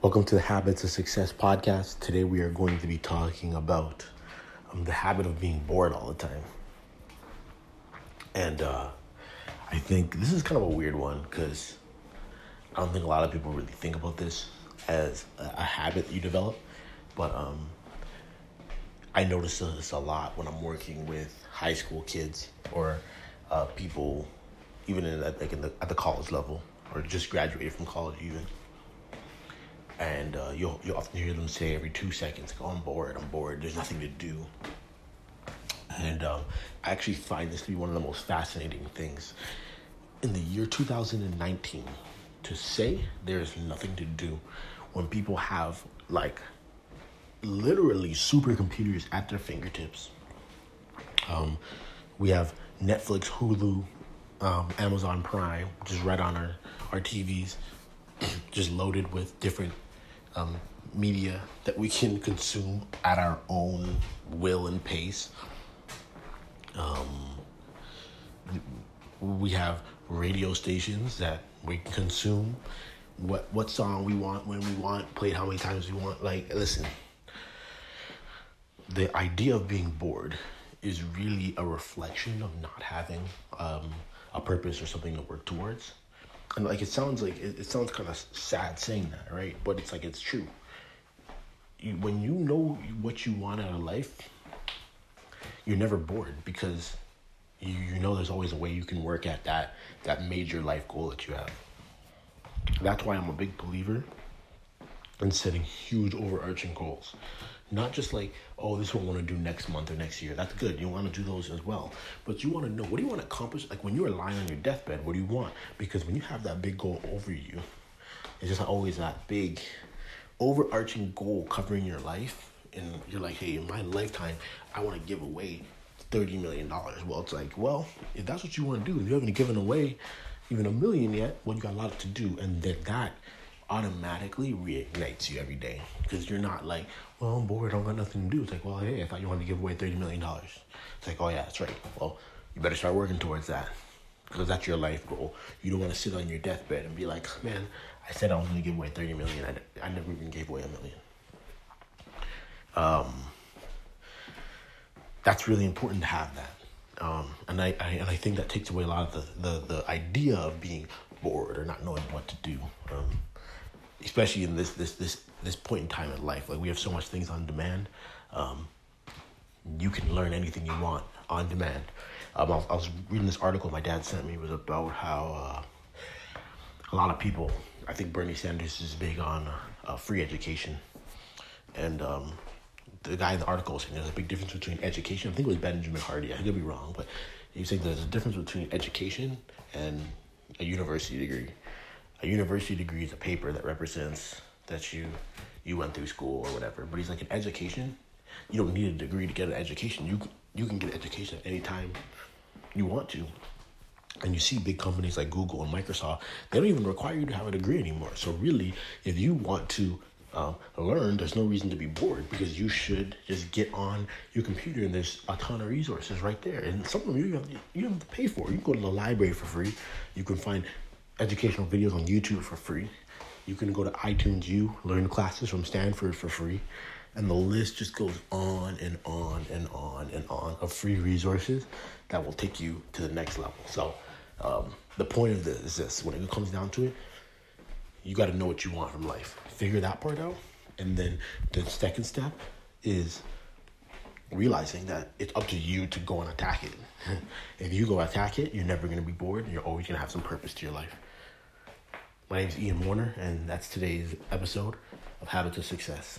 Welcome to the Habits of Success podcast. Today we are going to be talking about um, the habit of being bored all the time. And uh, I think this is kind of a weird one because I don't think a lot of people really think about this as a, habit that you develop. But um, I notice this a lot when I'm working with high school kids or uh, people, even in like in the, at the college level or just graduated from college even and uh, you'll you often hear them say every two seconds, "Oh, I'm bored. I'm bored. There's nothing to do." And um, I actually find this to be one of the most fascinating things in the year 2019 to say there's nothing to do when people have like literally supercomputers at their fingertips. Um, we have Netflix, Hulu, um, Amazon Prime, just right on our, our TVs, just loaded with different um, media that we can consume at our own will and pace. Um, we have radio stations that we consume what what song we want when we want, played how many times we want. Like, listen, the idea of being bored is really a reflection of not having um, a purpose or something to work towards and like it sounds like it, it sounds kind of sad saying that, right? But it's like it's true. You, when you know what you want out of life, you're never bored because you, you know there's always a way you can work at that that major life goal that you have. That's why I'm a big believer in setting huge overarching goals. Not just like, oh, this is what I want to do next month or next year. That's good. You want to do those as well. But you want to know what do you want to accomplish? Like when you are lying on your deathbed, what do you want? Because when you have that big goal over you, it's just always that big overarching goal covering your life. And you're like, hey, in my lifetime, I want to give away $30 million. Well, it's like, well, if that's what you want to do, if you haven't given away even a million yet, well, you got a lot to do. And then that automatically reignites you every day because you're not like, well, I'm bored, I don't got nothing to do. It's like, well, hey, I thought you wanted to give away thirty million dollars. It's like, oh yeah, that's right. Well, you better start working towards that because that's your life goal. You don't want to sit on your deathbed and be like, man, I said I was going to give away thirty million. I, I never even gave away a million. Um, that's really important to have that. Um, and I, I and I think that takes away a lot of the, the, the idea of being bored or not knowing what to do. Um, especially in this this this this point in time in life. Like we have so much things on demand. Um, you can learn anything you want on demand. Um, I, was, I, was, reading this article my dad sent me. It was about how uh, a lot of people. I think Bernie Sanders is big on uh, free education, and um, the guy in the article was saying there's a big difference between education. I think it was Benjamin Hardy. I could be wrong, but he was saying there's a difference between education and a university degree a university degree is a paper that represents that you you went through school or whatever. But he's like an education. You don't need a degree to get an education. You you can get an education at any time you want to. And you see big companies like Google and Microsoft, they don't even require you to have a degree anymore. So really, if you want to um, learn, there's no reason to be bored because you should just get on your computer and there's a ton of resources right there. And some of them you have, you have to pay for. You can go to the library for free. You can find educational videos on YouTube for free. You can go to iTunes U, learn classes from Stanford for free. And the list just goes on and on and on and on of free resources that will take you to the next level. So, um, the point of this is this when it comes down to it, you got to know what you want from life. Figure that part out. And then the second step is realizing that it's up to you to go and attack it. if you go attack it, you're never going to be bored. You're always going to have some purpose to your life. My name is Ian Warner, and that's today's episode of Habits of Success.